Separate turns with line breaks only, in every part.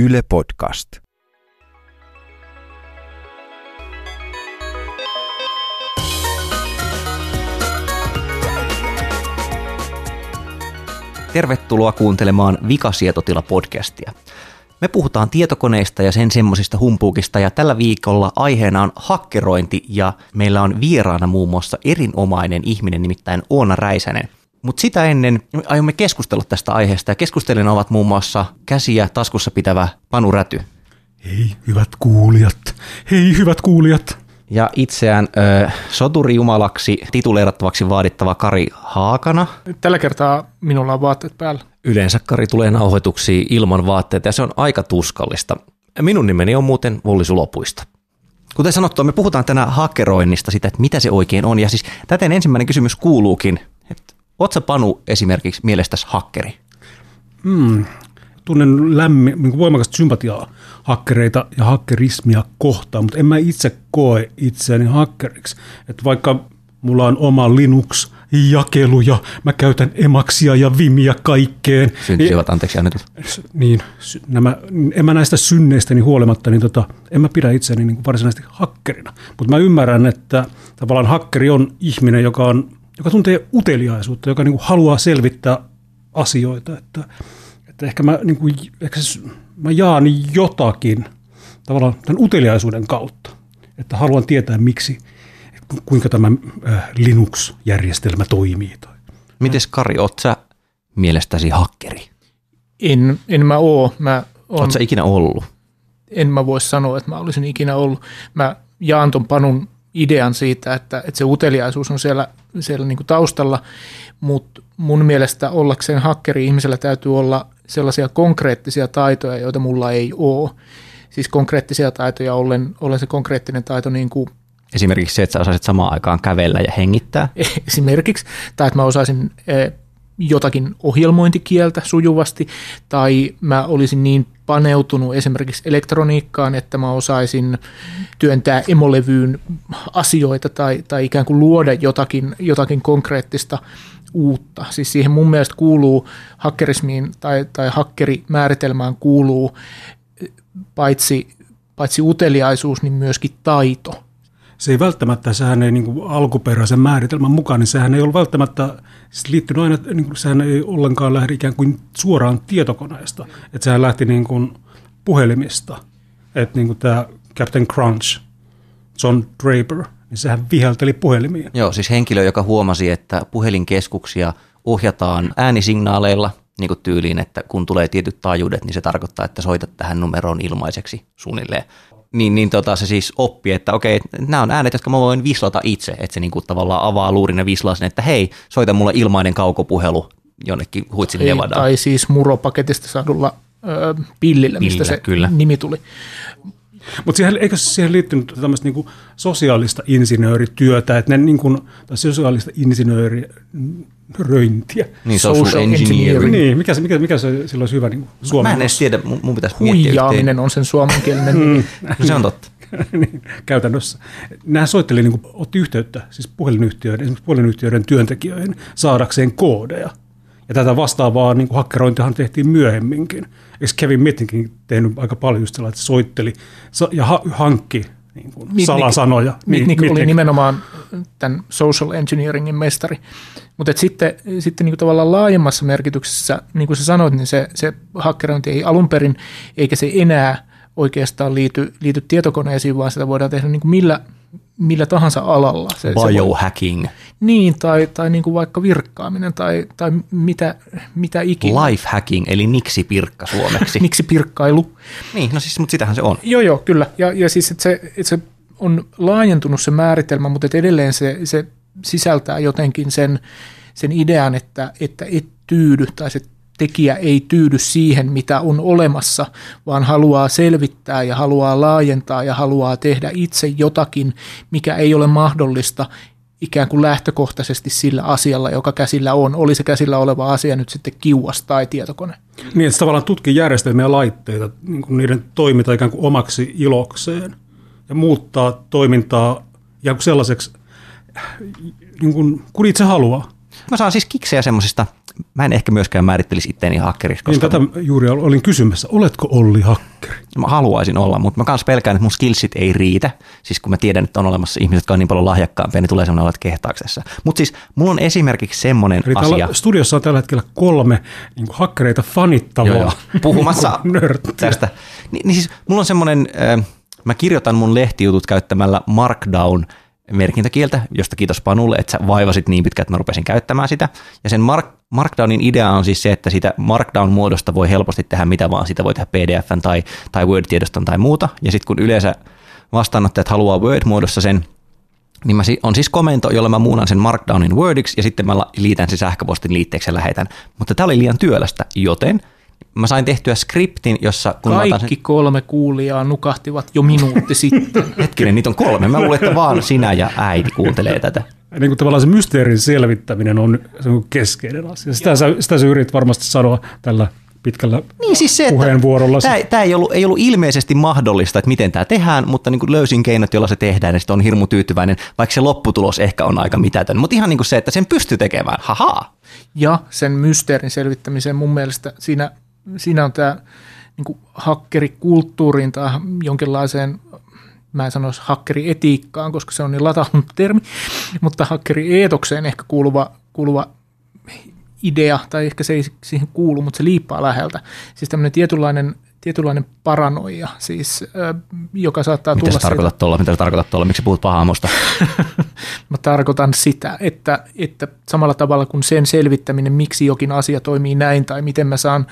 Yle Podcast.
Tervetuloa kuuntelemaan Vikasietotila-podcastia. Me puhutaan tietokoneista ja sen semmoisista humpuukista ja tällä viikolla aiheena on hakkerointi ja meillä on vieraana muun muassa erinomainen ihminen nimittäin Oona Räisänen. Mutta sitä ennen me aiomme keskustella tästä aiheesta ja keskustelijana ovat muun muassa käsiä taskussa pitävä Panu Räty
Hei, hyvät kuulijat. Hei, hyvät kuulijat.
ja itseään ö, soturijumalaksi tituleerattavaksi vaadittava Kari Haakana.
Tällä kertaa minulla on vaatteet päällä.
Yleensä Kari tulee nauhoituksiin ilman vaatteita ja se on aika tuskallista. Minun nimeni on muuten Volli Sulopuista. Kuten sanottua, me puhutaan tänään hakkeroinnista, sitä, että mitä se oikein on. Ja siis täten ensimmäinen kysymys kuuluukin, sä Panu esimerkiksi mielestäsi hakkeri?
Mm, tunnen lämmin, niin voimakasta sympatiaa hakkereita ja hakkerismia kohtaan, mutta en mä itse koe itseäni hakkeriksi. Että vaikka mulla on oma Linux-jakelu ja mä käytän Emaxia ja Vimia kaikkeen.
Syntyisivät anteeksi annetut.
Niin, nämä, en mä näistä synneistäni huolimatta, niin tota, en mä pidä itseäni niin kuin varsinaisesti hakkerina. Mutta mä ymmärrän, että tavallaan hakkeri on ihminen, joka, on, joka tuntee uteliaisuutta, joka niin kuin haluaa selvittää asioita. Että, että ehkä, mä, niin kuin, ehkä se- mä jaan jotakin tavallaan tämän uteliaisuuden kautta. Että haluan tietää, miksi, ku- kuinka tämä äh, Linux-järjestelmä toimii. Tai
Mites Kari, oot sä mielestäsi hakkeri?
En, en mä oo. Mä on,
Oot sä ikinä ollut?
en mä voi sanoa, että mä olisin ikinä ollut. Mä jaan ton Panun idean siitä, että, että se uteliaisuus on siellä, siellä niin taustalla, mutta mun mielestä ollakseen hakkeri ihmisellä täytyy olla sellaisia konkreettisia taitoja, joita mulla ei ole. Siis konkreettisia taitoja ollen, ollen se konkreettinen taito niin kuin
Esimerkiksi se, että sä osaisit samaan aikaan kävellä ja hengittää.
esimerkiksi, tai että mä osaisin eh, jotakin ohjelmointikieltä sujuvasti, tai mä olisin niin paneutunut esimerkiksi elektroniikkaan, että mä osaisin työntää emolevyyn asioita tai, tai ikään kuin luoda jotakin, jotakin konkreettista uutta. Siis siihen mun mielestä kuuluu hakkerismiin tai, tai hakkerimääritelmään kuuluu paitsi, paitsi uteliaisuus, niin myöskin taito.
Se ei välttämättä, sehän ei niin kuin alkuperäisen määritelmän mukaan, niin sehän ei ole välttämättä liittynyt aina, niin kuin, sehän ei ollenkaan lähde ikään kuin suoraan tietokoneesta. Että sehän lähti niin kuin puhelimista. Että niin tämä Captain Crunch, John Draper, niin sehän vihelteli puhelimiin.
Joo, siis henkilö, joka huomasi, että puhelinkeskuksia ohjataan äänisignaaleilla niin kuin tyyliin, että kun tulee tietyt taajuudet, niin se tarkoittaa, että soitat tähän numeroon ilmaiseksi suunnilleen. Niin, niin tota, se siis oppi, että okei, nämä on äänet, jotka mä voin vislata itse, että se niin kuin tavallaan avaa luurin ja vislaa sen, että hei, soita mulle ilmainen kaukopuhelu jonnekin huitsin Nevadaan.
tai siis muropaketista saadulla ö, pillillä, mistä se
kyllä.
nimi tuli.
Mutta siihen, eikö siihen liittynyt tämmöistä niin kuin sosiaalista insinöörityötä, että ne niin kuin, tai sosiaalista insinööröintiä.
Niin social,
Social
engineering.
engineering.
Niin, mikä se, mikä, mikä se silloin olisi hyvä niin kuin
Mä
suomen
en edes tiedä, mun, mun pitäisi miettiä yhteen.
Huijaaminen on sen suomenkielinen nimi.
No, se on totta.
niin, käytännössä. Nämä soitteli, niin kuin, otti yhteyttä siis puhelinyhtiöiden, esimerkiksi puhelinyhtiöiden työntekijöihin saadakseen koodeja. Ja tätä vastaavaa niin kuin hakkerointihan tehtiin myöhemminkin. Eikö Kevin Mittinkin tehnyt aika paljon just sellainen, että soitteli ja ha- hankki niin kuin
Mitnick-
salasanoja.
Mitnick oli
Mitnick.
nimenomaan tämän social engineeringin mestari. Mutta sitten, sitten niin kuin tavallaan laajemmassa merkityksessä, niin kuin sä sanoit, niin se, se hakkerointi ei alun perin, eikä se enää oikeastaan liity, liity tietokoneisiin, vaan sitä voidaan tehdä niin kuin millä, millä tahansa alalla. Se, se voi,
Biohacking,
niin, tai, tai niin kuin vaikka virkkaaminen tai, tai mitä, mitä ikinä.
life hacking, eli niksi pirkka suomeksi.
Miksi pirkkailu?
niin, no siis, mutta sitähän se on.
Joo, joo, kyllä. Ja, ja siis, että se, että se on laajentunut se määritelmä, mutta että edelleen se, se sisältää jotenkin sen, sen idean, että, että et tyydy tai se tekijä ei tyydy siihen, mitä on olemassa, vaan haluaa selvittää ja haluaa laajentaa ja haluaa tehdä itse jotakin, mikä ei ole mahdollista ikään kuin lähtökohtaisesti sillä asialla, joka käsillä on. Oli se käsillä oleva asia nyt sitten kiuas tai tietokone.
Niin, että tavallaan tutkii järjestelmiä ja laitteita, niin kuin niiden toiminta ikään kuin omaksi ilokseen ja muuttaa toimintaa kuin sellaiseksi, niin kuin, kun itse haluaa.
Mä saan siis kiksejä semmoisista mä en ehkä myöskään määrittelisi itteeni hakkeriksi.
Niin
Koska
tätä juuri olin kysymässä, oletko Olli hakkeri?
Mä haluaisin olla, mutta mä kans pelkään, että mun skillsit ei riitä. Siis kun mä tiedän, että on olemassa ihmiset, jotka on niin paljon lahjakkaampia, niin tulee sellainen olo, että kehtaaksessa. Mutta siis mulla on esimerkiksi semmoinen
Eli
asia.
studiossa on tällä hetkellä kolme niin kuin hakkereita fanittavaa.
Joo, joo. Puhumassa
Nörttiä.
tästä. Ni, niin siis mulla on semmoinen, äh, mä kirjoitan mun lehtijutut käyttämällä Markdown merkintäkieltä, josta kiitos Panulle, että sä vaivasit niin pitkään, että mä rupesin käyttämään sitä. Ja sen Mark, Markdownin idea on siis se, että siitä Markdown-muodosta voi helposti tehdä mitä vaan, sitä voi tehdä PDFn tai, tai Word-tiedoston tai muuta. Ja sitten kun yleensä vastaanottajat haluaa Word-muodossa sen, niin mä on siis komento, jolla mä muunnan sen Markdownin Wordiksi ja sitten mä liitän sen sähköpostin liitteeksi ja lähetän. Mutta tämä oli liian työlästä, joten mä sain tehtyä skriptin, jossa kun
Kaikki
sen,
kolme kuulijaa nukahtivat jo minuutti sitten.
hetkinen, niitä on kolme. Mä luulen, että vaan sinä ja äiti kuuntelee tätä.
Niin kuin tavallaan se mysteerin selvittäminen on, se on keskeinen asia. Sitä sä, sitä sä yritit varmasti sanoa tällä pitkällä
Niin siis se, että
puheenvuorolla.
tämä, tämä ei, ollut, ei ollut ilmeisesti mahdollista, että miten tämä tehdään, mutta niin kuin löysin keinot, joilla se tehdään, ja sitten on hirmu tyytyväinen, vaikka se lopputulos ehkä on aika mitätön. Mutta ihan niin kuin se, että sen pystyy tekemään, haha.
Ja sen mysteerin selvittämiseen mun mielestä siinä, siinä on tämä niin hakkerikulttuuriin tai jonkinlaiseen, mä en sanoisi hakkerietiikkaan, koska se on niin latautunut termi, mutta hakkerieetokseen ehkä kuuluva, kuuluva idea, tai ehkä se ei siihen kuulu, mutta se liippaa läheltä. Siis tämmöinen tietynlainen, tietynlainen paranoia, siis, joka saattaa
Mitä
tulla
sä tarkoitat tuolla, mitä sä tarkoitat tuolla, miksi puhut pahaa musta?
Mä tarkoitan sitä, että, että samalla tavalla kuin sen selvittäminen, miksi jokin asia toimii näin tai miten mä saan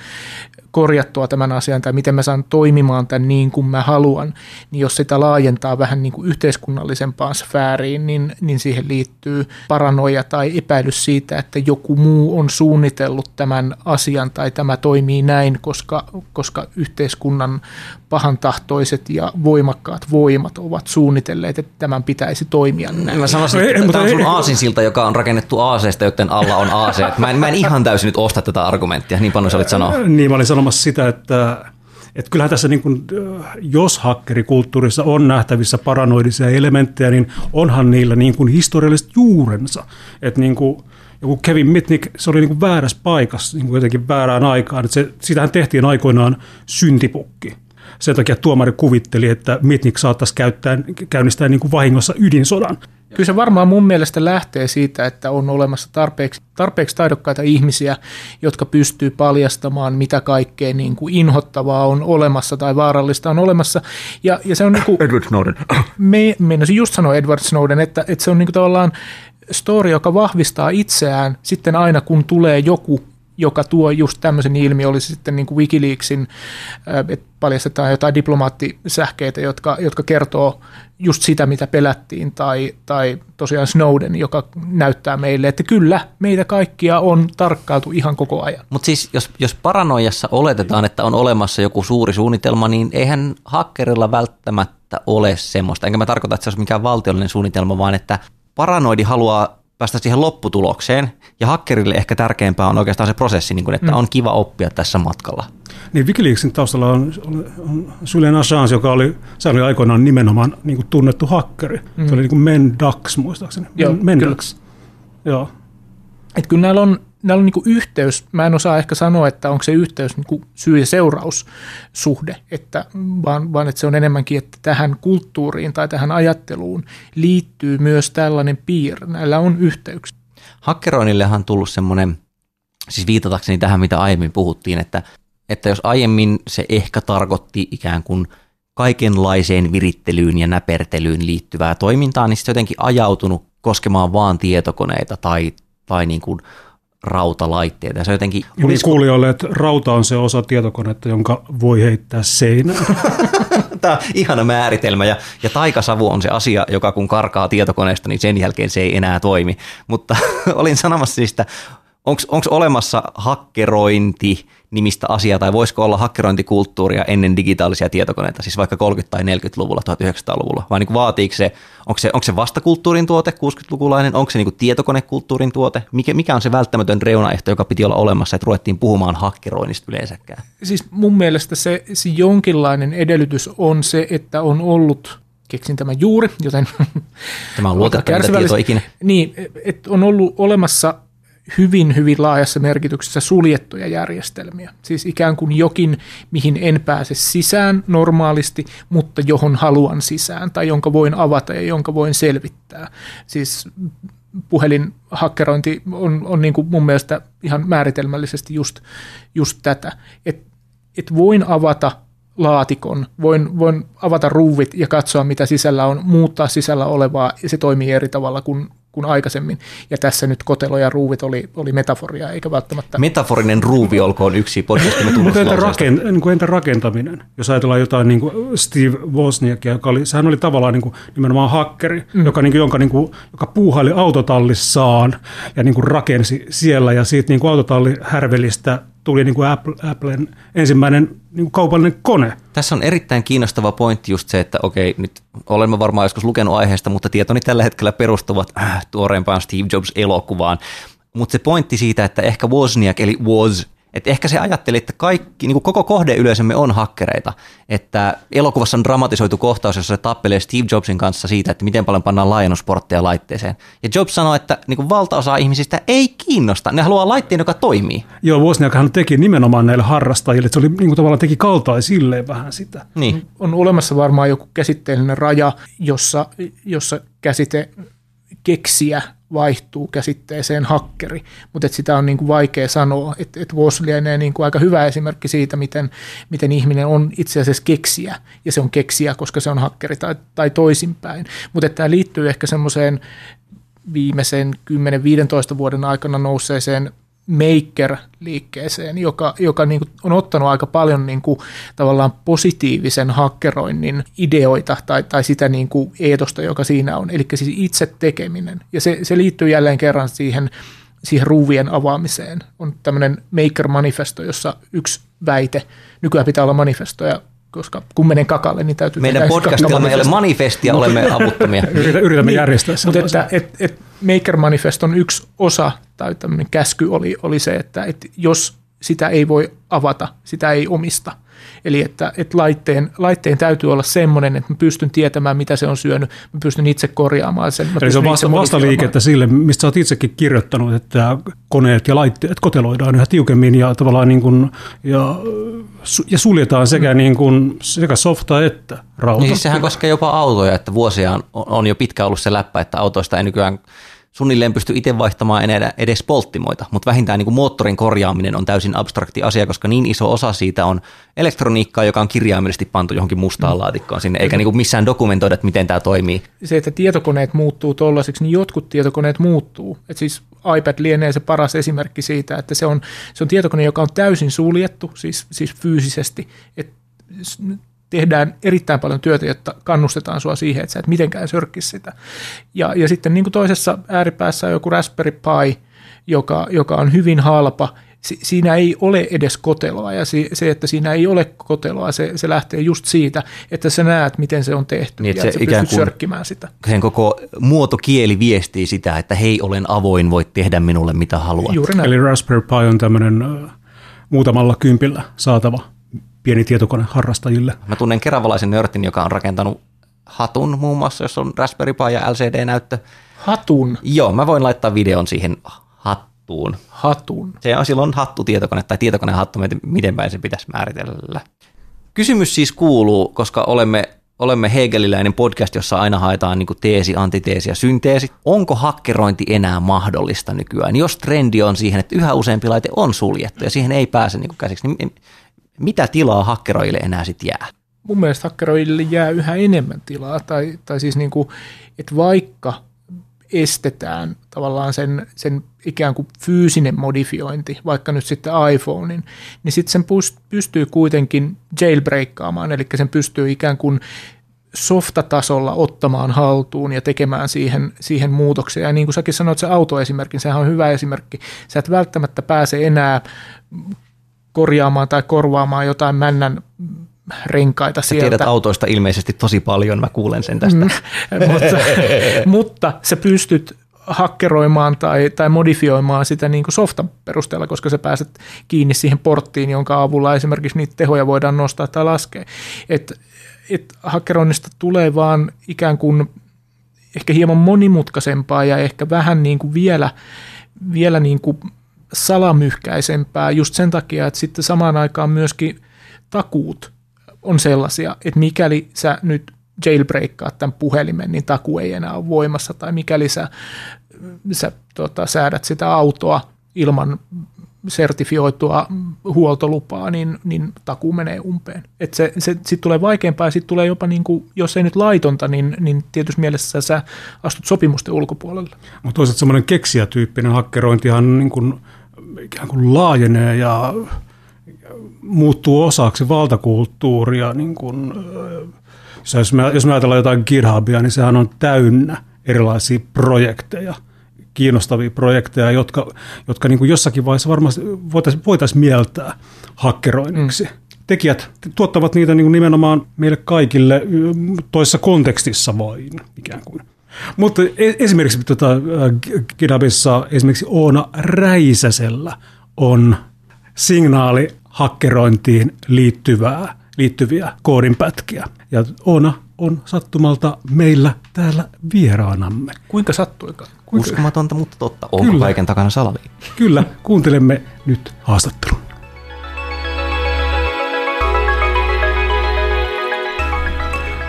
korjattua tämän asian tai miten mä saan toimimaan tämän niin kuin mä haluan, niin jos sitä laajentaa vähän niin kuin yhteiskunnallisempaan sfääriin, niin, niin siihen liittyy paranoia tai epäilys siitä, että joku muu on suunnitellut tämän asian tai tämä toimii näin, koska, koska yhteiskunnan pahantahtoiset ja voimakkaat voimat ovat suunnitelleet, että tämän pitäisi toimia näin.
Mä sanoisin,
Ei,
että
mutta
tämä on sun aasinsilta, joka on rakennettu aaseista, joten alla on aaseet. Mä en, mä en ihan täysin nyt osta tätä argumenttia, niin paljon sä olit sanoa.
Niin, mä olin sanomassa sitä, että, että kyllähän tässä, niin kuin, jos hakkerikulttuurissa on nähtävissä paranoidisia elementtejä, niin onhan niillä niin kuin historialliset juurensa. Että niin kuin, joku Kevin Mitnick, se oli niin kuin väärässä paikassa niin kuin jotenkin väärään aikaan. Että se, sitähän tehtiin aikoinaan syntipukki. Sen takia tuomari kuvitteli, että Mitnick saattaisi käyttää, käynnistää niin kuin vahingossa ydinsodan.
Kyllä se varmaan mun mielestä lähtee siitä, että on olemassa tarpeeksi, tarpeeksi taidokkaita ihmisiä, jotka pystyy paljastamaan, mitä kaikkea niin kuin inhottavaa on olemassa tai vaarallista on olemassa. Ja, ja se on niin kuin,
Edward Snowden.
me, meinasin just sanoa Edward Snowden, että, että se on niin kuin tavallaan story, joka vahvistaa itseään sitten aina, kun tulee joku, joka tuo just tämmöisen ilmiön, oli sitten niin kuin Wikileaksin, äh, että paljastetaan jotain diplomaattisähkeitä, jotka, jotka kertoo just sitä, mitä pelättiin, tai, tai tosiaan Snowden, joka näyttää meille, että kyllä, meitä kaikkia on tarkkailtu ihan koko ajan.
Mutta siis jos, jos paranoiassa oletetaan, että on olemassa joku suuri suunnitelma, niin eihän hakkerilla välttämättä ole semmoista. Enkä mä tarkoita, että se olisi mikään valtiollinen suunnitelma, vaan että paranoidi haluaa päästä siihen lopputulokseen, ja hakkerille ehkä tärkeämpää on oikeastaan se prosessi, niin kuin, että on kiva oppia tässä matkalla.
Niin Wikileaksin taustalla on, on, on Julian Assange, joka oli, se oli aikoinaan nimenomaan niin kuin tunnettu hakkeri. Mm. Se oli niin kuin Mendax muistaakseni.
Joo,
Mendax. Joo.
Että kyllä näillä on, näillä on niinku yhteys, mä en osaa ehkä sanoa, että onko se yhteys niinku syy- ja seuraussuhde, että, vaan, vaan että se on enemmänkin, että tähän kulttuuriin tai tähän ajatteluun liittyy myös tällainen piirre. Näillä on yhteyksiä.
Hakkeroinnillehan on tullut semmoinen, siis viitatakseni tähän, mitä aiemmin puhuttiin, että, että jos aiemmin se ehkä tarkoitti ikään kuin kaikenlaiseen virittelyyn ja näpertelyyn liittyvää toimintaa, niin sitten jotenkin ajautunut koskemaan vaan tietokoneita tai, tai niin kuin rautalaitteita. Se jotenkin,
Niin
olisiko,
kuulijoille, että rauta on se osa tietokonetta, jonka voi heittää seinään.
tämä on ihana määritelmä ja, ja taikasavu on se asia, joka kun karkaa tietokoneesta, niin sen jälkeen se ei enää toimi. Mutta olin sanomassa siis, onko olemassa hakkerointi nimistä asiaa, tai voisiko olla hakkerointikulttuuria ennen digitaalisia tietokoneita, siis vaikka 30- tai 40-luvulla, 1900-luvulla, vai niin vaatiiko se, onko se, onko se vastakulttuurin tuote, 60-lukulainen, onko se niin tietokonekulttuurin tuote, mikä, mikä on se välttämätön reunaehto, joka piti olla olemassa, että ruvettiin puhumaan hakkeroinnista yleensäkään?
Siis mun mielestä se, se jonkinlainen edellytys on se, että on ollut, keksin tämän juuri, joten
Tämä on luotettavinta tietoa ikinä.
Niin, että on ollut olemassa hyvin, hyvin laajassa merkityksessä suljettuja järjestelmiä. Siis ikään kuin jokin, mihin en pääse sisään normaalisti, mutta johon haluan sisään, tai jonka voin avata ja jonka voin selvittää. Siis puhelinhakkerointi on, on niin kuin mun mielestä ihan määritelmällisesti just, just tätä, että et voin avata laatikon, voin, voin avata ruuvit ja katsoa, mitä sisällä on, muuttaa sisällä olevaa, ja se toimii eri tavalla kuin, kuin aikaisemmin. Ja tässä nyt kotelo ja ruuvit oli, oli metaforia, eikä välttämättä...
Metaforinen ruuvi olkoon yksi podcastimme
Mutta entä, rakent, niin kuin entä rakentaminen? Jos ajatellaan jotain niin kuin Steve Wozniakia, joka oli, sehän oli tavallaan niin kuin, nimenomaan hakkeri, mm. joka, niin kuin, jonka, niin kuin, joka puuhaili autotallissaan ja niin kuin rakensi siellä, ja siitä niin kuin autotallihärvelistä tuli niin kuin Apple, Applen ensimmäinen niin kuin kaupallinen kone.
Tässä on erittäin kiinnostava pointti just se, että okei, nyt olemme varmaan joskus lukenut aiheesta, mutta tietoni tällä hetkellä perustuvat äh, tuoreempaan Steve Jobs-elokuvaan. Mutta se pointti siitä, että ehkä Wozniak, eli Woz, et ehkä se ajatteli, että kaikki, niin kuin koko kohdeyleisömme on hakkereita. Että elokuvassa on dramatisoitu kohtaus, jossa se tappelee Steve Jobsin kanssa siitä, että miten paljon pannaan laajennusportteja laitteeseen. Ja Jobs sanoi, että niin kuin valtaosa ihmisistä ei kiinnosta. Ne haluaa laitteen, joka toimii.
Joo, Wozniakhan teki nimenomaan näille harrastajille. Että se oli niin kuin tavallaan teki kaltaisilleen vähän sitä.
Niin.
On olemassa varmaan joku käsitteellinen raja, jossa, jossa käsite keksiä vaihtuu käsitteeseen hakkeri, mutta sitä on niin kuin vaikea sanoa, että et Voss lienee niin kuin aika hyvä esimerkki siitä, miten, miten ihminen on itse asiassa keksiä, ja se on keksiä, koska se on hakkeri tai, tai toisinpäin. Mutta tämä liittyy ehkä semmoiseen viimeisen 10-15 vuoden aikana nousseeseen Maker-liikkeeseen, joka, joka niin kuin on ottanut aika paljon niin kuin tavallaan positiivisen hakkeroinnin ideoita tai, tai sitä niin kuin eetosta, joka siinä on, eli siis itse tekeminen. Ja se, se liittyy jälleen kerran siihen, siihen ruuvien avaamiseen. On tämmöinen Maker-manifesto, jossa yksi väite, nykyään pitää olla manifestoja, koska kun menen kakalle, niin täytyy
Meidän podcastilla ei ole manifestia, olemme avuttomia.
Yritämme niin, järjestää
sen. Mutta että, et, et Maker Manifeston yksi osa tai tämmöinen käsky oli, oli se, että, että jos sitä ei voi avata, sitä ei omista. Eli että, että laitteen, laitteen täytyy olla semmoinen, että mä pystyn tietämään, mitä se on syönyt, mä pystyn itse korjaamaan sen.
Eli se on vasta, vastaliikettä sille, mistä sä oot itsekin kirjoittanut, että koneet ja laitteet koteloidaan yhä tiukemmin ja tavallaan niin kuin, ja, ja suljetaan sekä, niin kuin, sekä softa että rauta.
Niin siis sehän koskee jopa autoja, että vuosia on jo pitkä ollut se läppä, että autoista ei nykyään suunnilleen pysty itse vaihtamaan enää edes polttimoita, mutta vähintään niin kuin moottorin korjaaminen on täysin abstrakti asia, koska niin iso osa siitä on elektroniikkaa, joka on kirjaimellisesti pantu johonkin mustaan mm. laatikkoon sinne, eikä niin kuin missään dokumentoida, että miten tämä toimii.
Se, että tietokoneet muuttuu tuollaiseksi, niin jotkut tietokoneet muuttuu. Et siis iPad lienee se paras esimerkki siitä, että se on, se on tietokone, joka on täysin suljettu, siis, siis fyysisesti. Et tehdään erittäin paljon työtä, jotta kannustetaan sua siihen, että sä et mitenkään sörkkisi sitä. Ja, ja sitten niin kuin toisessa ääripäässä on joku Raspberry Pi, joka, joka on hyvin halpa. Si, siinä ei ole edes koteloa ja si, se, että siinä ei ole koteloa, se, se lähtee just siitä, että sä näet, miten se on tehty niin, ja se, että sä kuin sörkkimään sitä.
Sen koko muotokieli viestii sitä, että hei, olen avoin, voit tehdä minulle mitä haluat.
Juuri näin. Eli Raspberry Pi on tämmöinen muutamalla kympillä saatava pieni tietokone harrastajille.
Mä tunnen keravalaisen nörtin, joka on rakentanut hatun muun muassa, jos on Raspberry Pi ja LCD-näyttö.
Hatun?
Joo, mä voin laittaa videon siihen hattuun.
Hatun?
Se on silloin hattu tietokone tai tietokonehattu, miten päin se pitäisi määritellä. Kysymys siis kuuluu, koska olemme, olemme hegeliläinen podcast, jossa aina haetaan niin teesi, antiteesi ja synteesi. Onko hakkerointi enää mahdollista nykyään? Jos trendi on siihen, että yhä useampi laite on suljettu ja siihen ei pääse niin käsiksi, niin mitä tilaa hakkeroille enää sitten jää?
Mun mielestä hakkeroille jää yhä enemmän tilaa, tai, tai siis niin kuin, että vaikka estetään tavallaan sen, sen ikään kuin fyysinen modifiointi, vaikka nyt sitten iPhonein, niin sitten sen pystyy kuitenkin jailbreakkaamaan, eli sen pystyy ikään kuin softatasolla ottamaan haltuun ja tekemään siihen, siihen muutoksia. Ja niin kuin säkin sanoit, se autoesimerkki, sehän on hyvä esimerkki. Sä et välttämättä pääse enää korjaamaan tai korvaamaan jotain männän renkaita sieltä.
Sä tiedät autoista ilmeisesti tosi paljon, mä kuulen sen tästä. Mm,
mutta, mutta sä pystyt hakkeroimaan tai, tai modifioimaan sitä niin kuin softan perusteella, koska sä pääset kiinni siihen porttiin, jonka avulla esimerkiksi niitä tehoja voidaan nostaa tai laskea. Et, et hakkeroinnista tulee vaan ikään kuin ehkä hieman monimutkaisempaa ja ehkä vähän niin kuin vielä – vielä niin kuin salamyhkäisempää just sen takia, että sitten samaan aikaan myöskin takuut on sellaisia, että mikäli sä nyt jailbreakkaat tämän puhelimen, niin taku ei enää ole voimassa, tai mikäli sä, sä tota, säädät sitä autoa ilman sertifioitua huoltolupaa, niin, niin takuu menee umpeen. Et se, se, sitten tulee vaikeampaa ja sitten tulee jopa, niin kuin, jos ei nyt laitonta, niin, niin tietysti mielessä sä astut sopimusten ulkopuolelle.
Mutta toisaalta semmoinen keksijätyyppinen hakkerointihan niin kuin, ikään kuin laajenee ja muuttuu osaksi valtakulttuuria. Niin kuin, jos, me, jos me ajatellaan jotain GitHubia, niin sehän on täynnä erilaisia projekteja – kiinnostavia projekteja, jotka, jotka niin kuin jossakin vaiheessa varmasti voitaisiin voitais mieltää hakkeroinniksi. Mm. Tekijät tuottavat niitä niin kuin nimenomaan meille kaikille toisessa kontekstissa vain ikään kuin. Mutta e, esimerkiksi tota, GitHubissa esimerkiksi Oona Räisäsellä on signaali hakkerointiin liittyvää, liittyviä koodinpätkiä. Ja Oona on sattumalta meillä täällä vieraanamme.
Kuinka sattuikaan?
Kuinka? Uskomatonta, mutta totta. Onko Kyllä. kaiken takana salaliitto?
Kyllä, kuuntelemme nyt haastattelun.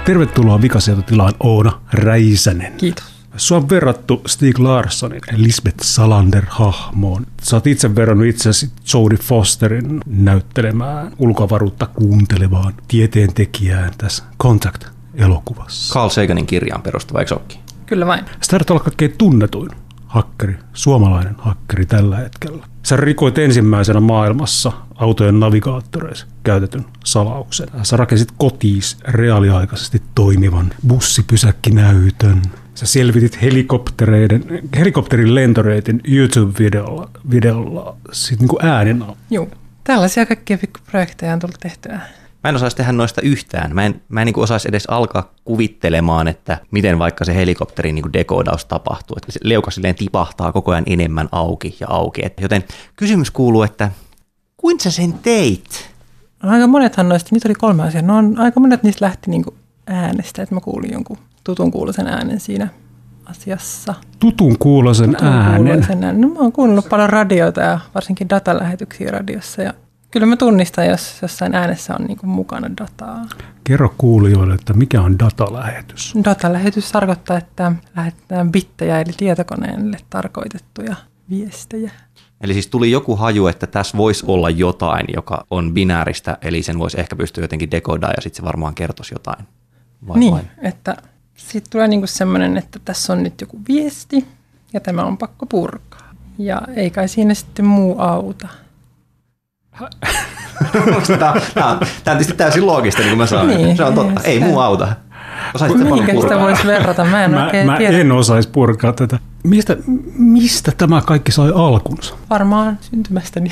Tervetuloa Vikasietotilaan Oona Räisänen.
Kiitos.
Sua on verrattu Stig Larssonin Lisbeth Salander-hahmoon. Sä oot itse verrannut itsesi Jodie Fosterin näyttelemään ulkoavaruutta kuuntelevaan tieteentekijään tässä Contact-elokuvassa.
Carl Saganin kirjaan perustuva, eikö
Kyllä vain.
Sä taidat olla kaikkein tunnetuin hakkeri, suomalainen hakkeri tällä hetkellä. Sä rikoit ensimmäisenä maailmassa autojen navigaattoreissa käytetyn salauksen. Sä rakensit kotiis reaaliaikaisesti toimivan bussipysäkkinäytön. Sä selvitit helikoptereiden, helikopterin lentoreitin YouTube-videolla videolla, sit niin kuin äänen.
Joo, tällaisia kaikkia pikkuprojekteja on tullut tehtyä.
Mä en osaisi tehdä noista yhtään. Mä en, mä en niin osaisi edes alkaa kuvittelemaan, että miten vaikka se helikopterin niin dekoodaus tapahtuu. Että se leuka silleen tipahtaa koko ajan enemmän auki ja auki. Et joten kysymys kuuluu, että kuinka sä sen teit?
Aika monethan noista, niitä oli kolme asiaa. No on, aika monet niistä lähti niin äänestä, että mä kuulin jonkun tutun kuulosen äänen siinä asiassa.
Tutun kuulosen tutun äänen? Kuulosen äänen.
No, mä oon kuunnellut paljon radioita ja varsinkin datalähetyksiä radiossa ja Kyllä mä tunnistan, jos jossain äänessä on niin mukana dataa.
Kerro kuulijoille, että mikä on datalähetys?
Datalähetys tarkoittaa, että lähetetään bittejä eli tietokoneelle tarkoitettuja viestejä.
Eli siis tuli joku haju, että tässä voisi olla jotain, joka on binääristä, eli sen voisi ehkä pystyä jotenkin dekodaamaan ja sitten se varmaan kertoisi jotain.
Vai niin, vain? että sitten tulee niinku semmoinen, että tässä on nyt joku viesti ja tämä on pakko purkaa. Ja ei kai siinä sitten muu auta.
tämä, tämä, on, tietysti täysin loogista, niin kuin mä sanoin. Niin, se on totta. Ei muu auta.
Mihinkä sitä voisi verrata? Mä en mä,
mä tiedä. en osaisi purkaa tätä. Mistä, mistä tämä kaikki sai alkunsa?
Varmaan syntymästäni.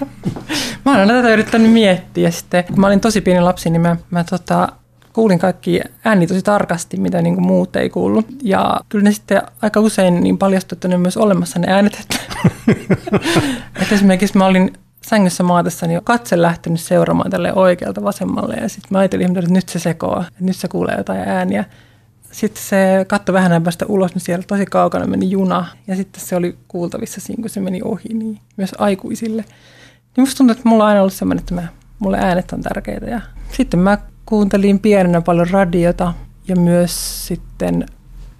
mä olen tätä yrittänyt miettiä. Sitten, kun mä olin tosi pieni lapsi, niin mä, mä tota, kuulin kaikki ääni tosi tarkasti, mitä niin kuin muut ei kuullut. Ja kyllä ne sitten aika usein niin paljastui, että ne on myös olemassa ne äänet. Että, että esimerkiksi mä olin sängyssä maatessani niin katse lähtenyt seuraamaan tälle oikealta vasemmalle ja sitten mä ajattelin, että nyt se sekoaa, että nyt se kuulee jotain ääniä. Sitten se katto vähän päästä ulos, niin siellä tosi kaukana meni juna ja sitten se oli kuultavissa siinä, kun se meni ohi, niin myös aikuisille. Niin musta tuntuu, että mulla on aina ollut semmoinen, että mä, mulle äänet on tärkeitä ja sitten mä kuuntelin pienenä paljon radiota ja myös sitten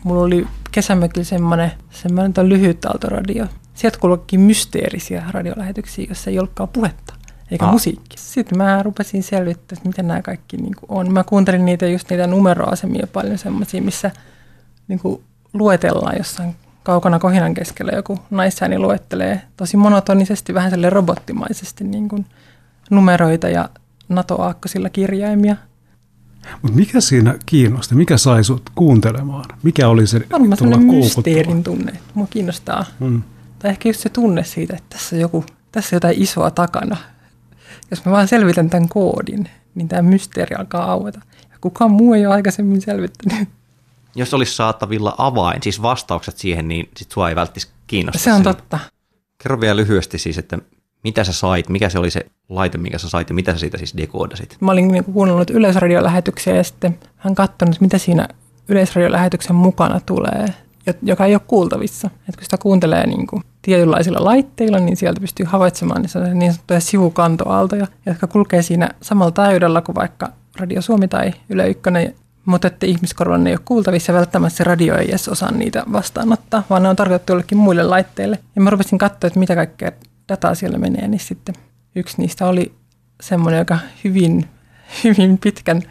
mulla oli kesämökillä semmoinen, semmoinen lyhyt autoradio, sieltä kuuluukin mysteerisiä radiolähetyksiä, jossa ei ollutkaan puhetta eikä ah. musiikki. Sitten mä rupesin selvittämään, että miten nämä kaikki niin kuin on. Mä kuuntelin niitä just niitä numeroasemia paljon semmoisia, missä niin kuin luetellaan jossain kaukana kohinan keskellä joku naisääni luettelee tosi monotonisesti, vähän sille robottimaisesti niin kuin numeroita ja NATO-aakkosilla kirjaimia.
Mutta mikä siinä kiinnosti? Mikä sai sut kuuntelemaan? Mikä oli se
Varmaan mysteerin tunne. Mua kiinnostaa. Hmm. Tai ehkä just se tunne siitä, että tässä on, joku, tässä on jotain isoa takana. Jos mä vaan selvitän tämän koodin, niin tämä mysteeri alkaa aueta. Ja kukaan muu ei ole aikaisemmin selvittänyt.
Jos olisi saatavilla avain, siis vastaukset siihen, niin sit sua ei välttämättä kiinnosta.
Se on totta.
Kerro vielä lyhyesti siis, että mitä sä sait, mikä se oli se laite, mikä sä sait ja mitä sä siitä siis dekoodasit?
Mä olin niin kuunnellut yleisradiolähetyksiä ja sitten hän katsonut, mitä siinä yleisradiolähetyksen mukana tulee, joka ei ole kuultavissa. Et kun sitä kuuntelee niin kuin tietynlaisilla laitteilla, niin sieltä pystyy havaitsemaan niin, niin sanottuja sivukantoaaltoja, jotka kulkee siinä samalla täydellä kuin vaikka Radio Suomi tai Yle Ykkönen, mutta että ihmiskorvalla ne ei ole kuultavissa, välttämättä se radio ei edes osaa niitä vastaanottaa, vaan ne on tarkoitettu jollekin muille laitteille. Ja mä rupesin katsoa, että mitä kaikkea dataa siellä menee, niin sitten yksi niistä oli semmoinen, joka hyvin, hyvin pitkän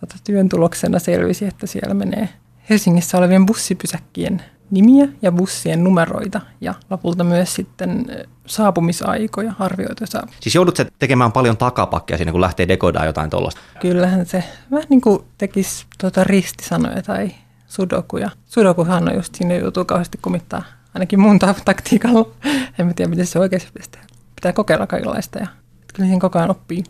tota, työn tuloksena selvisi, että siellä menee Helsingissä olevien bussipysäkkien nimiä ja bussien numeroita ja lopulta myös sitten saapumisaikoja arvioita saa.
Siis joudut se tekemään paljon takapakkia siinä, kun lähtee dekoidaan jotain tuollaista?
Kyllähän se vähän niin kuin tekisi tuota ristisanoja tai sudokuja. Sudokuhan on just siinä joutuu kauheasti kumittaa, ainakin mun taktiikalla. En mä tiedä, miten se oikeasti pitäisi tehdä. Pitää kokeilla kaikenlaista ja kyllä siinä koko ajan oppii,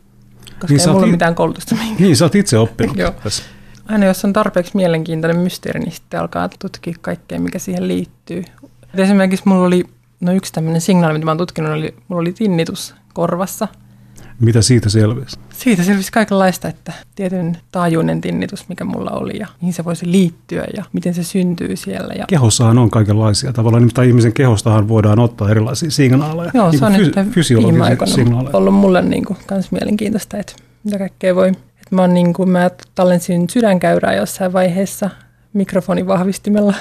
koska niin ei mulla it... mitään koulutusta.
Niin, sä oot itse oppinut
Joo. tässä aina jos on tarpeeksi mielenkiintoinen mysteeri, niin sitten alkaa tutkia kaikkea, mikä siihen liittyy. Et esimerkiksi mulla oli, no yksi tämmöinen signaali, mitä mä oon tutkinut, oli, mulla oli tinnitus korvassa.
Mitä siitä selvisi?
Siitä selvisi kaikenlaista, että tietyn taajuinen tinnitus, mikä mulla oli ja mihin se voisi liittyä ja miten se syntyy siellä. Ja...
Kehossahan on kaikenlaisia tavallaan, tai ihmisen kehostahan voidaan ottaa erilaisia signaaleja.
Joo, niin se on fy- viime aikoina ollut mulle niin kuin, kans mielenkiintoista, että mitä kaikkea voi Mä, oon niin kuin, mä tallensin sydänkäyrää jossain vaiheessa mikrofonin vahvistimella.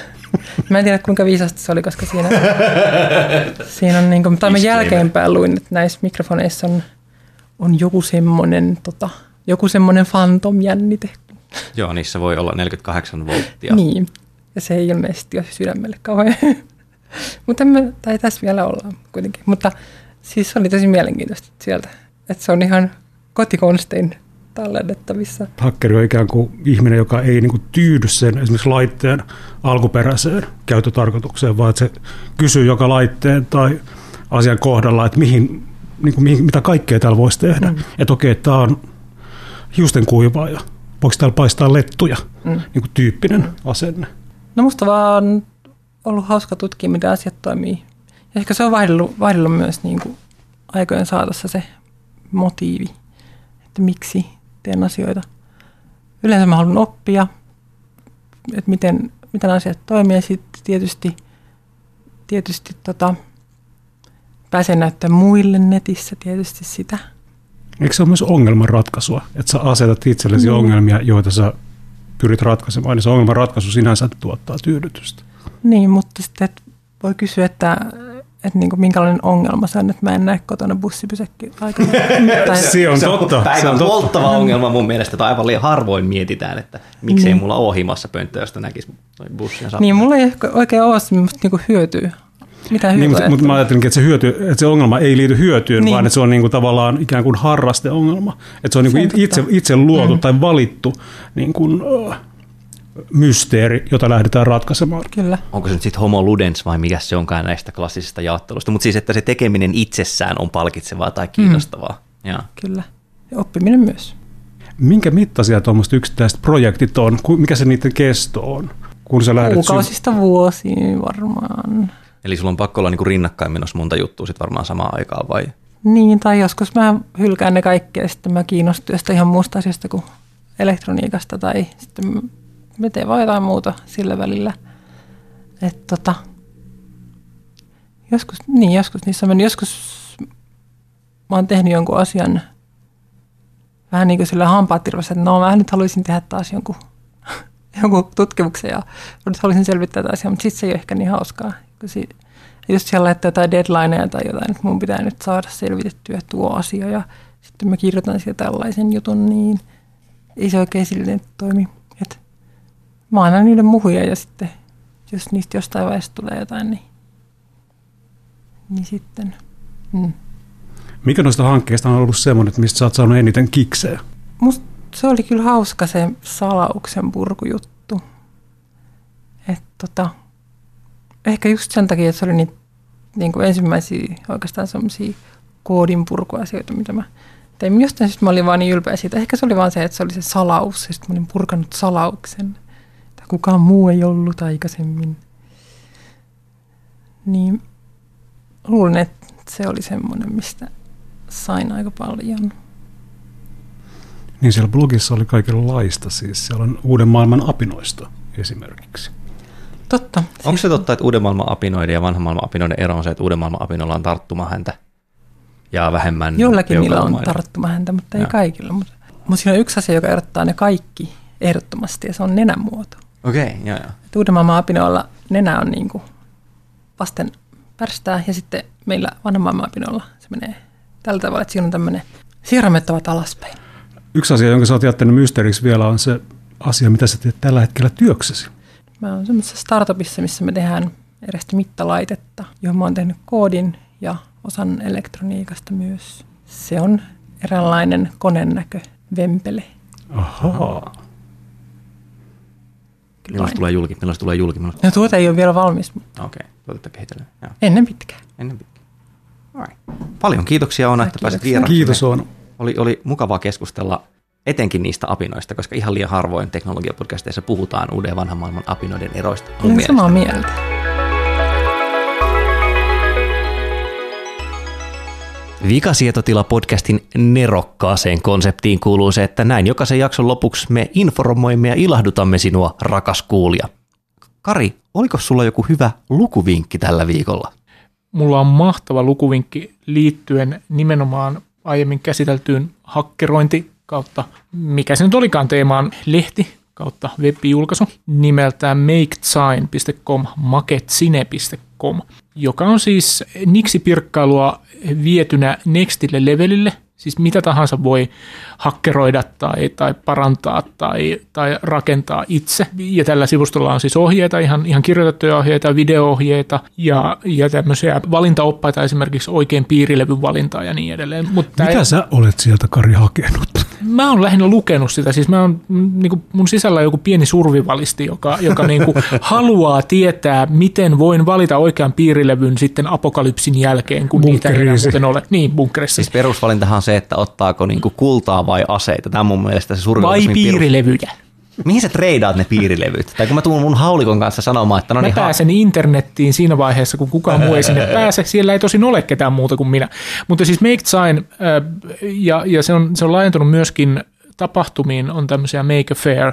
Mä en tiedä kuinka viisasta se oli, koska siinä, siinä on niin kuin, tai mä jälkeenpäin luin, että näissä mikrofoneissa on, on joku semmoinen tota, joku semmoinen fantom-jännite.
Joo, niissä voi olla 48 volttia.
niin, ja se ei ilmeisesti ole sydämelle kauhean. Mutta me, tai tässä vielä ollaan kuitenkin. Mutta siis oli tosi mielenkiintoista sieltä, että se on ihan kotikonstein tallennettavissa.
Hakkeri on ikään kuin ihminen, joka ei niin kuin tyydy sen esimerkiksi laitteen alkuperäiseen käyttötarkoitukseen, vaan että se kysyy joka laitteen tai asian kohdalla, että mihin, niin kuin, mihin, mitä kaikkea täällä voisi tehdä. Mm. Että okei, tämä on hiusten kuivaaja. Voiko täällä paistaa lettuja? Mm. Niin kuin tyyppinen mm. asenne.
No musta vaan ollut hauska tutkia, miten asiat toimii. Ja ehkä se on vaihdellut, vaihdellut myös niin kuin aikojen saatossa se motiivi, että miksi teen asioita. Yleensä mä haluan oppia, että miten, miten asiat toimii ja sitten tietysti, tietysti tota, pääsen näyttämään muille netissä tietysti sitä.
Eikö se ole myös ongelmanratkaisua, että sä asetat itsellesi niin. ongelmia, joita sä pyrit ratkaisemaan, niin se ongelmanratkaisu sinänsä tuottaa tyydytystä.
Niin, mutta sitten voi kysyä, että että niin kuin minkälainen ongelma se on, että mä en näe kotona bussipysäkki aikana.
se on totta.
Päivän
se on
polttava totta. ongelma mun mielestä, tai aivan liian harvoin mietitään, että miksei niin. mulla ole himassa pönttö, josta näkisi bussia.
Niin, mulla ei ehkä oikein ole semmoista niin hyötyä. Mitä hyötyä?
Niin, mutta, mutta mä ajattelinkin, että se, hyöty, että se ongelma ei liity hyötyyn, niin. vaan että se on niin kuin tavallaan ikään kuin harrasteongelma. Että se on, niin kuin itse, itse luotu mm. tai valittu niin kuin, uh, mysteeri, jota lähdetään ratkaisemaan.
Kyllä.
Onko se nyt sitten homo ludens vai mikä se onkaan näistä klassisista jaottelusta, mutta siis että se tekeminen itsessään on palkitsevaa tai kiinnostavaa. Mm. Ja.
Kyllä, ja oppiminen myös.
Minkä mittaisia tuommoiset yksittäiset projektit on? Mikä se niiden kesto on? Kun sä lähdet
Kuukausista sy- vuosiin varmaan.
Eli sulla on pakko olla niinku rinnakkain menossa monta juttua sitten varmaan samaan aikaan vai?
Niin, tai joskus mä hylkään ne kaikki ja sitten mä kiinnostun jostain ihan muusta asiasta kuin elektroniikasta tai sitten me teen vaan jotain muuta sillä välillä. Että tota, joskus, niin joskus niissä meni, joskus mä oon tehnyt jonkun asian vähän niin kuin sillä hampaat että no mä nyt haluaisin tehdä taas jonkun, jonkun tutkimuksen ja nyt haluaisin selvittää tätä asiaa, mutta sitten se ei ole ehkä niin hauskaa. Just siellä laittaa jotain deadlineja tai jotain, että mun pitää nyt saada selvitettyä tuo asia ja sitten mä kirjoitan siitä tällaisen jutun, niin ei se oikein silleen toimi mä annan niiden muhuja ja sitten jos niistä jostain vaiheessa tulee jotain, niin, niin sitten. Mm.
Mikä noista hankkeista on ollut semmoinen, mistä sä oot saanut eniten kiksejä?
Musta se oli kyllä hauska se salauksen purkujuttu. Et tota, ehkä just sen takia, että se oli niitä niin kuin ensimmäisiä oikeastaan semmoisia koodinpurkuasioita, mitä mä tein. Jostain syystä mä olin vaan niin ylpeä siitä. Ehkä se oli vaan se, että se oli se salaus, ja sitten mä olin purkanut salauksen kukaan muu ei ollut aikaisemmin. Niin luulen, että se oli semmoinen, mistä sain aika paljon.
Niin siellä blogissa oli kaikenlaista, siis siellä on uuden maailman apinoista esimerkiksi.
Totta.
Onko se totta, että uuden maailman apinoiden ja vanhan maailman apinoiden ero on se, että uuden maailman apinoilla on tarttumahäntä ja vähemmän
Jollakin niillä on tarttumahäntä, mutta ei
Joo.
kaikilla. Mutta, mutta siinä on yksi asia, joka erottaa ne kaikki ehdottomasti, ja se on nenän muoto.
Okei, okay, joo, joo.
Et uuden maailman apinoilla nenä on niin kuin vasten pärstää, ja sitten meillä vanhan maailman apinoilla se menee tällä tavalla, että siinä on tämmöinen siirromet ovat alaspäin.
Yksi asia, jonka sä oot jättänyt mysteeriksi vielä, on se asia, mitä sä teet tällä hetkellä työksesi.
Mä oon semmoisessa startupissa, missä me tehdään erästä mittalaitetta, johon mä oon tehnyt koodin ja osan elektroniikasta myös. Se on eräänlainen konennäkö vempele.
Ahaa.
Milloin se tulee julki? Milloin se tulee julki? Milloin...
No tuote ei ole vielä valmis, mutta
Okei, okay. tuotetta kehitellään. Joo.
ennen pitkään.
Ennen pitkään. Alright. Paljon kiitoksia Oona, että pääsit vieraaksi.
Kiitos Oona.
Oli, oli mukavaa keskustella etenkin niistä apinoista, koska ihan liian harvoin teknologiapodcasteissa puhutaan uuden ja vanhan maailman apinoiden eroista.
Olen samaa mieltä.
Vikasietotila-podcastin nerokkaaseen konseptiin kuuluu se, että näin jokaisen jakson lopuksi me informoimme ja ilahdutamme sinua, rakas kuulija. Kari, oliko sulla joku hyvä lukuvinkki tällä viikolla?
Mulla on mahtava lukuvinkki liittyen nimenomaan aiemmin käsiteltyyn hakkerointi kautta, mikä se nyt olikaan teemaan, lehti kautta web-julkaisu nimeltään makesign.com, maketsine.com, joka on siis Nixi-pirkkailua vietynä nextille levelille, siis mitä tahansa voi hakkeroida tai, tai parantaa tai, tai rakentaa itse. Ja tällä sivustolla on siis ohjeita, ihan, ihan kirjoitettuja ohjeita, video-ohjeita ja, ja tämmöisiä valintaoppaita, esimerkiksi oikein piirilevyn valintaa ja niin edelleen. Mutta
Mitä sä olet sieltä, Kari, hakenut?
Mä oon lähinnä lukenut sitä, siis mä oon, mm, niinku, mun sisällä on joku pieni survivalisti, joka, joka niinku, haluaa tietää, miten voin valita oikean piirilevyn sitten apokalypsin jälkeen, kun niitä ei enää muuten ole. Niin, bunkkerissa.
Siis perusvalintahan on se, että ottaako niinku kultaa vai aseita. Tämä on mun mielestä se
Vai
survivalismin perus. Mihin sä treidaat ne piirilevyt? Tai kun mä tuun mun haulikon kanssa sanomaan, että no
Mä
niin, ha-
pääsen internettiin siinä vaiheessa, kun kukaan muu ei sinne pääse. Siellä ei tosin ole ketään muuta kuin minä. Mutta siis Make Sign, äh, ja, ja se, on, se on laajentunut myöskin tapahtumiin, on tämmöisiä Make a Fair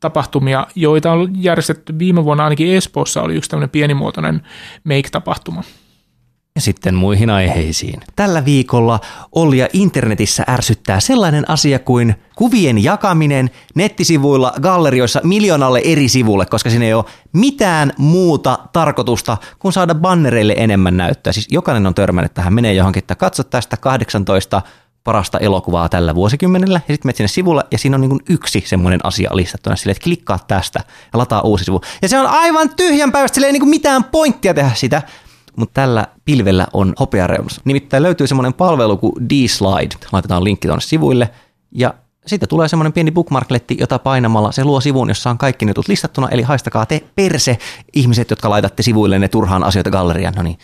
tapahtumia, joita on järjestetty viime vuonna ainakin Espoossa oli yksi tämmöinen pienimuotoinen Make-tapahtuma.
Ja sitten muihin aiheisiin. Tällä viikolla Ollia internetissä ärsyttää sellainen asia kuin kuvien jakaminen nettisivuilla, gallerioissa miljoonalle eri sivulle, koska siinä ei ole mitään muuta tarkoitusta kuin saada bannereille enemmän näyttöä. Siis jokainen on törmännyt tähän, menee johonkin, että katso tästä 18 parasta elokuvaa tällä vuosikymmenellä, ja sitten menet sinne sivulle, ja siinä on niin yksi semmoinen asia listattuna silleen, että klikkaa tästä ja lataa uusi sivu. Ja se on aivan tyhjän päivästä, sillä ei niin mitään pointtia tehdä sitä, mutta tällä pilvellä on hopeareunus. Nimittäin löytyy semmoinen palvelu kuin D-Slide, laitetaan linkki tuonne sivuille, ja sitten tulee semmoinen pieni bookmarkletti, jota painamalla se luo sivun, jossa on kaikki jutut listattuna, eli haistakaa te perse ihmiset, jotka laitatte sivuille ne turhaan asioita galleriaan. No niin,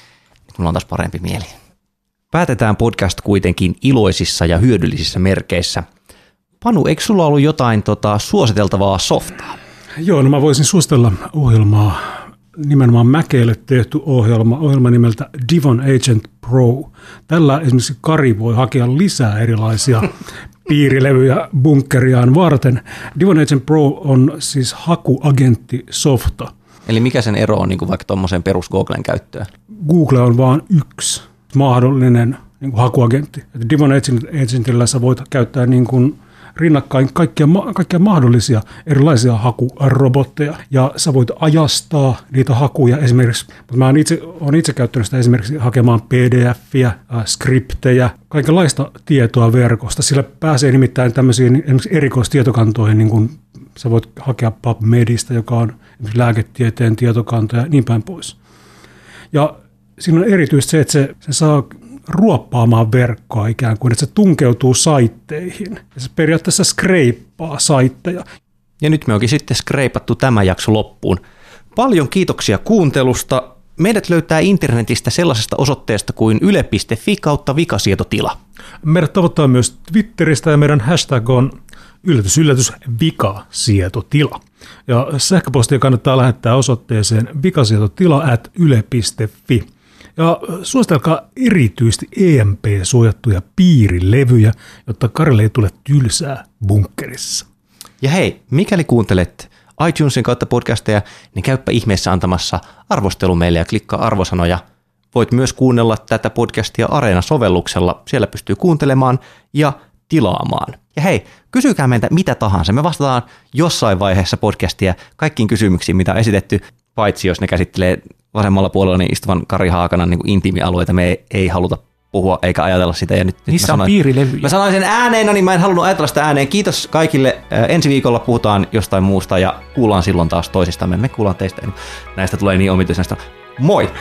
nyt mulla on taas parempi mieli. Päätetään podcast kuitenkin iloisissa ja hyödyllisissä merkeissä. Panu, eikö sulla ollut jotain tota, suositeltavaa softaa?
Joo, no mä voisin suositella ohjelmaa, nimenomaan Mäkeille tehty ohjelma, ohjelma nimeltä Divon Agent Pro. Tällä esimerkiksi Kari voi hakea lisää erilaisia piirilevyjä bunkkeriaan varten. Divon Agent Pro on siis hakuagentti-softa.
Eli mikä sen ero on niin kuin vaikka tuommoisen perus Googlen käyttöön?
Google on vain yksi mahdollinen niin kuin hakuagentti. Divon Agent- Agentilla sä voit käyttää niin kuin rinnakkain kaikkia, kaikkia mahdollisia erilaisia hakurobotteja. Ja sä voit ajastaa niitä hakuja esimerkiksi, mutta mä oon itse, oon itse käyttänyt sitä esimerkiksi hakemaan pdf-iä, äh, skriptejä, kaikenlaista tietoa verkosta. Sillä pääsee nimittäin tämmöisiin erikoistietokantoihin, niin kuin sä voit hakea PubMedistä, joka on lääketieteen tietokanta ja niin päin pois. Ja siinä on erityisesti se, että se, se saa ruoppaamaan verkkoa ikään kuin, että se tunkeutuu saitteihin. Ja se periaatteessa skreippaa saitteja.
Ja nyt me onkin sitten skreipattu tämä jakso loppuun. Paljon kiitoksia kuuntelusta. Meidät löytää internetistä sellaisesta osoitteesta kuin yle.fi kautta vikasietotila.
Meidät tavoittaa myös Twitteristä ja meidän hashtag on yllätys, yllätys, vikasietotila. Ja sähköpostia kannattaa lähettää osoitteeseen vikasietotila at yle.fi. Ja suositelkaa erityisesti EMP-suojattuja piirilevyjä, jotta Karille ei tule tylsää bunkkerissa.
Ja hei, mikäli kuuntelet iTunesin kautta podcasteja, niin käyppä ihmeessä antamassa arvostelu meille ja klikkaa arvosanoja. Voit myös kuunnella tätä podcastia Areena-sovelluksella. Siellä pystyy kuuntelemaan ja tilaamaan. Ja hei, kysykää meiltä mitä tahansa. Me vastataan jossain vaiheessa podcastia kaikkiin kysymyksiin, mitä on esitetty, paitsi jos ne käsittelee vasemmalla puolella niin istuvan Kari Haakanan niin intiimialueita. Me ei, ei haluta puhua eikä ajatella sitä. Ja nyt,
Niissä
nyt
on
sanoin,
piirilevyjä.
Mä sanoin sen ääneen, no niin mä en halunnut ajatella sitä ääneen. Kiitos kaikille. Ensi viikolla puhutaan jostain muusta ja kuullaan silloin taas toisistamme. Me kuullaan teistä. Näistä tulee niin omituisesta. Moi!